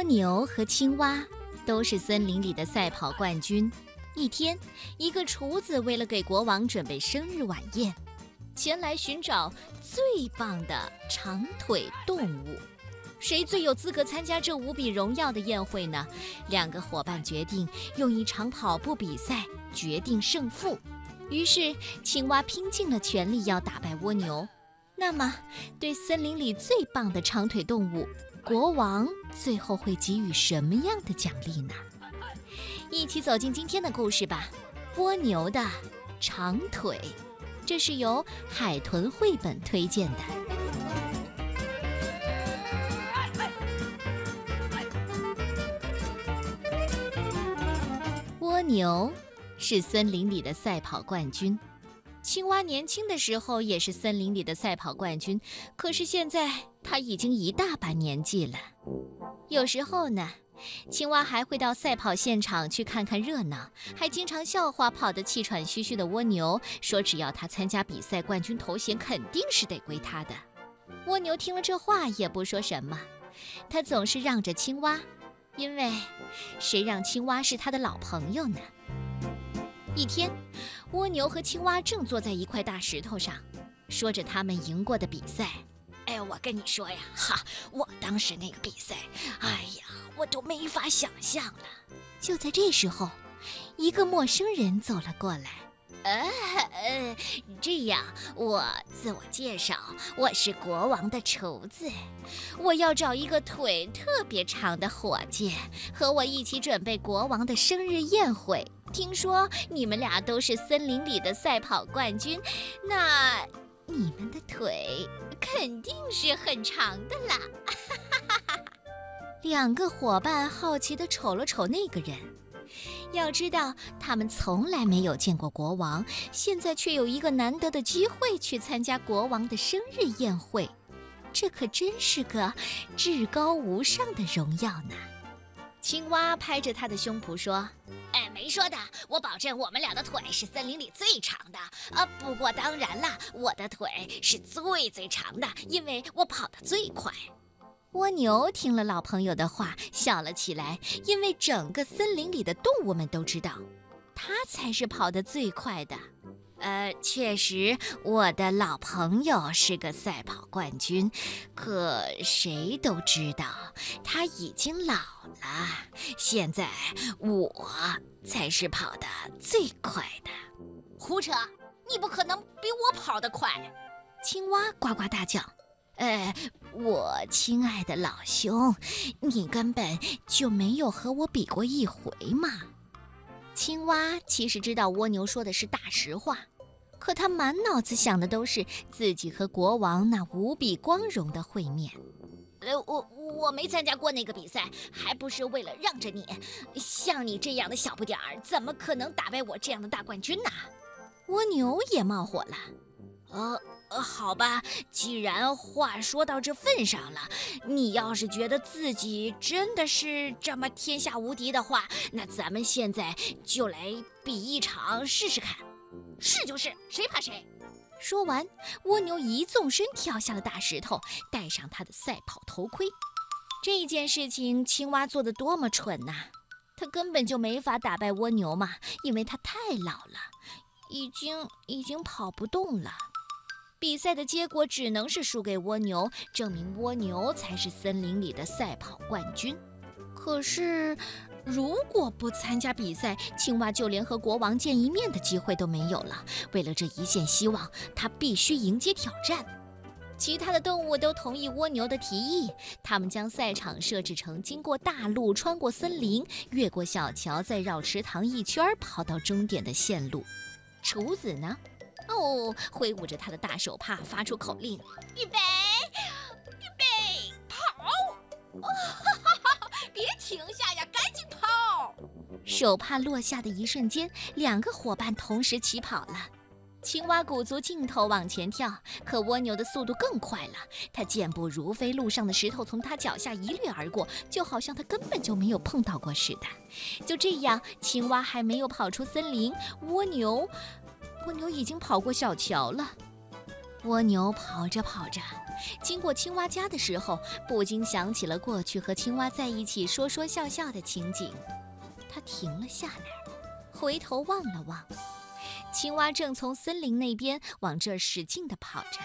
蜗牛和青蛙都是森林里的赛跑冠军。一天，一个厨子为了给国王准备生日晚宴，前来寻找最棒的长腿动物。谁最有资格参加这无比荣耀的宴会呢？两个伙伴决定用一场跑步比赛决定胜负。于是，青蛙拼尽了全力要打败蜗牛。那么，对森林里最棒的长腿动物，国王最后会给予什么样的奖励呢？一起走进今天的故事吧，《蜗牛的长腿》，这是由海豚绘本推荐的。蜗牛是森林里的赛跑冠军。青蛙年轻的时候也是森林里的赛跑冠军，可是现在他已经一大把年纪了。有时候呢，青蛙还会到赛跑现场去看看热闹，还经常笑话跑得气喘吁吁的蜗牛，说只要他参加比赛，冠军头衔肯定是得归他的。蜗牛听了这话也不说什么，他总是让着青蛙，因为谁让青蛙是他的老朋友呢？一天。蜗牛和青蛙正坐在一块大石头上，说着他们赢过的比赛。哎，我跟你说呀，哈，我当时那个比赛，哎呀，我都没法想象了。就在这时候，一个陌生人走了过来。呃，这样，我自我介绍，我是国王的厨子，我要找一个腿特别长的伙计，和我一起准备国王的生日宴会。听说你们俩都是森林里的赛跑冠军，那你们的腿肯定是很长的啦！两个伙伴好奇地瞅了瞅那个人，要知道他们从来没有见过国王，现在却有一个难得的机会去参加国王的生日宴会，这可真是个至高无上的荣耀呢！青蛙拍着他的胸脯说。哎没说的，我保证我们俩的腿是森林里最长的。啊，不过当然了，我的腿是最最长的，因为我跑得最快。蜗牛听了老朋友的话，笑了起来，因为整个森林里的动物们都知道，它才是跑得最快的。呃，确实，我的老朋友是个赛跑冠军，可谁都知道他已经老了。现在我才是跑得最快的。胡扯！你不可能比我跑得快。青蛙呱呱大叫：“呃，我亲爱的老兄，你根本就没有和我比过一回嘛。”青蛙其实知道蜗牛说的是大实话，可他满脑子想的都是自己和国王那无比光荣的会面。呃，我我没参加过那个比赛，还不是为了让着你。像你这样的小不点儿，怎么可能打败我这样的大冠军呢？蜗牛也冒火了。呃。呃，好吧，既然话说到这份上了，你要是觉得自己真的是这么天下无敌的话，那咱们现在就来比一场试试看。是就是，谁怕谁！说完，蜗牛一纵身跳下了大石头，戴上他的赛跑头盔。这件事情，青蛙做的多么蠢呐！他根本就没法打败蜗牛嘛，因为他太老了，已经已经跑不动了。比赛的结果只能是输给蜗牛，证明蜗牛才是森林里的赛跑冠军。可是，如果不参加比赛，青蛙就连和国王见一面的机会都没有了。为了这一线希望，它必须迎接挑战。其他的动物都同意蜗牛的提议，他们将赛场设置成经过大路、穿过森林、越过小桥，再绕池塘一圈跑到终点的线路。厨子呢？哦，挥舞着他的大手帕，发出口令：“预备，预备，跑！哈手帕落下的一瞬间，两个伙伴同时起跑了。青蛙鼓足劲头往前跳，可蜗牛的速度更快了。它健步如飞，路上的石头从它脚下一掠而过，就好像它根本就没有碰到过似的。就这样，青蛙还没有跑出森林，蜗牛。蜗牛已经跑过小桥了，蜗牛跑着跑着，经过青蛙家的时候，不禁想起了过去和青蛙在一起说说笑笑的情景。他停了下来，回头望了望，青蛙正从森林那边往这儿使劲地跑着。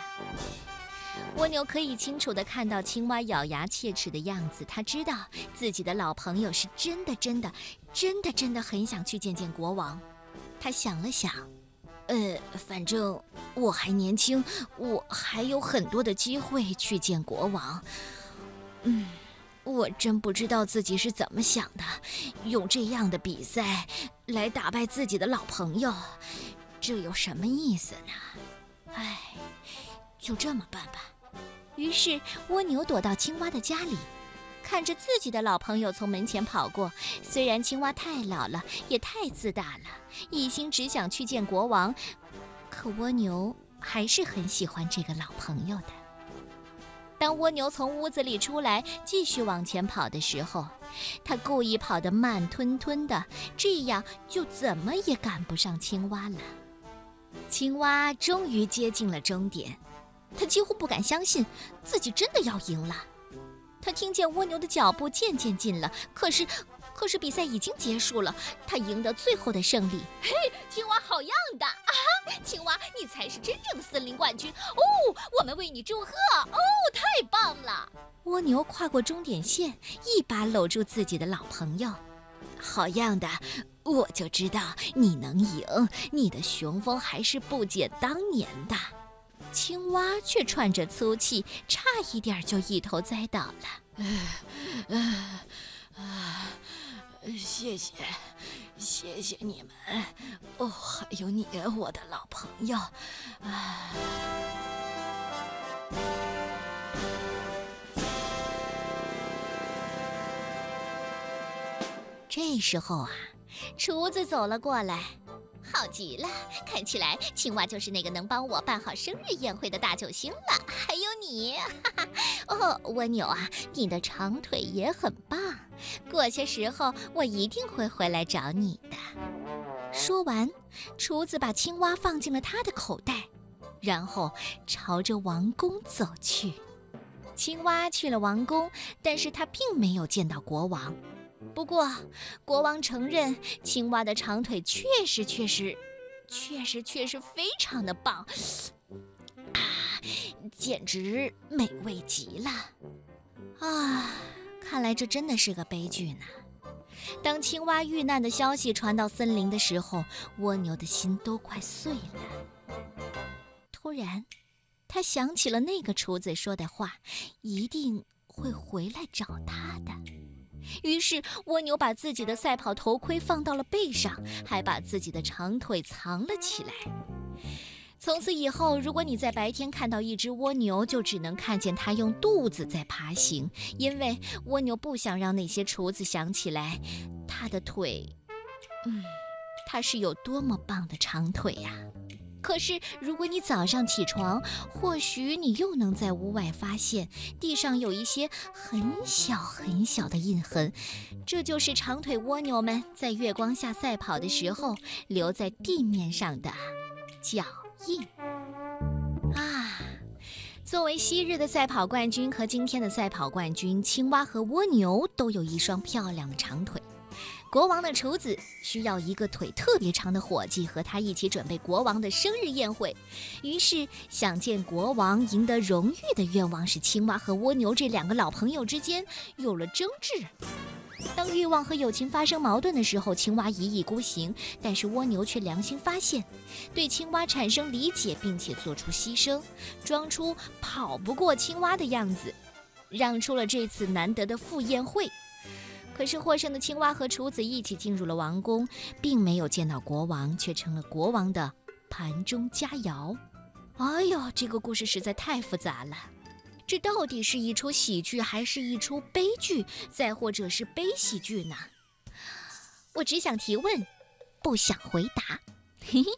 蜗牛可以清楚地看到青蛙咬牙切齿的样子，他知道自己的老朋友是真的、真的、真的、真的很想去见见国王。他想了想。呃，反正我还年轻，我还有很多的机会去见国王。嗯，我真不知道自己是怎么想的，用这样的比赛来打败自己的老朋友，这有什么意思呢？唉，就这么办吧。于是蜗牛躲到青蛙的家里。看着自己的老朋友从门前跑过，虽然青蛙太老了，也太自大了，一心只想去见国王，可蜗牛还是很喜欢这个老朋友的。当蜗牛从屋子里出来，继续往前跑的时候，他故意跑得慢吞吞的，这样就怎么也赶不上青蛙了。青蛙终于接近了终点，他几乎不敢相信自己真的要赢了。他听见蜗牛的脚步渐渐近了，可是，可是比赛已经结束了，他赢得最后的胜利。嘿，好样的啊！青蛙，你才是真正的森林冠军哦！我们为你祝贺哦！太棒了！蜗牛跨过终点线，一把搂住自己的老朋友。好样的！我就知道你能赢，你的雄风还是不减当年的。青蛙却喘着粗气，差一点就一头栽倒了。啊，谢谢，谢谢你们，哦，还有你，我的老朋友。啊，这时候啊，厨子走了过来。好极了，看起来青蛙就是那个能帮我办好生日宴会的大救星了。还有你，哈哈，哦，蜗牛啊，你的长腿也很棒。过些时候我一定会回来找你的。说完，厨子把青蛙放进了他的口袋，然后朝着王宫走去。青蛙去了王宫，但是他并没有见到国王。不过，国王承认青蛙的长腿确实、确实、确实、确实非常的棒，啊，简直美味极了！啊，看来这真的是个悲剧呢。当青蛙遇难的消息传到森林的时候，蜗牛的心都快碎了。突然，他想起了那个厨子说的话，一定会回来找他的。于是，蜗牛把自己的赛跑头盔放到了背上，还把自己的长腿藏了起来。从此以后，如果你在白天看到一只蜗牛，就只能看见它用肚子在爬行，因为蜗牛不想让那些厨子想起来它的腿，嗯，它是有多么棒的长腿呀。可是，如果你早上起床，或许你又能在屋外发现地上有一些很小很小的印痕，这就是长腿蜗牛们在月光下赛跑的时候留在地面上的脚。印。啊，作为昔日的赛跑冠军和今天的赛跑冠军，青蛙和蜗牛都有一双漂亮的长腿。国王的厨子需要一个腿特别长的伙计和他一起准备国王的生日宴会，于是想见国王、赢得荣誉的愿望使青蛙和蜗牛这两个老朋友之间有了争执。当欲望和友情发生矛盾的时候，青蛙一意孤行，但是蜗牛却良心发现，对青蛙产生理解，并且做出牺牲，装出跑不过青蛙的样子，让出了这次难得的赴宴会。可是获胜的青蛙和厨子一起进入了王宫，并没有见到国王，却成了国王的盘中佳肴。哎呦，这个故事实在太复杂了，这到底是一出喜剧，还是一出悲剧，再或者是悲喜剧呢？我只想提问，不想回答。嘿嘿。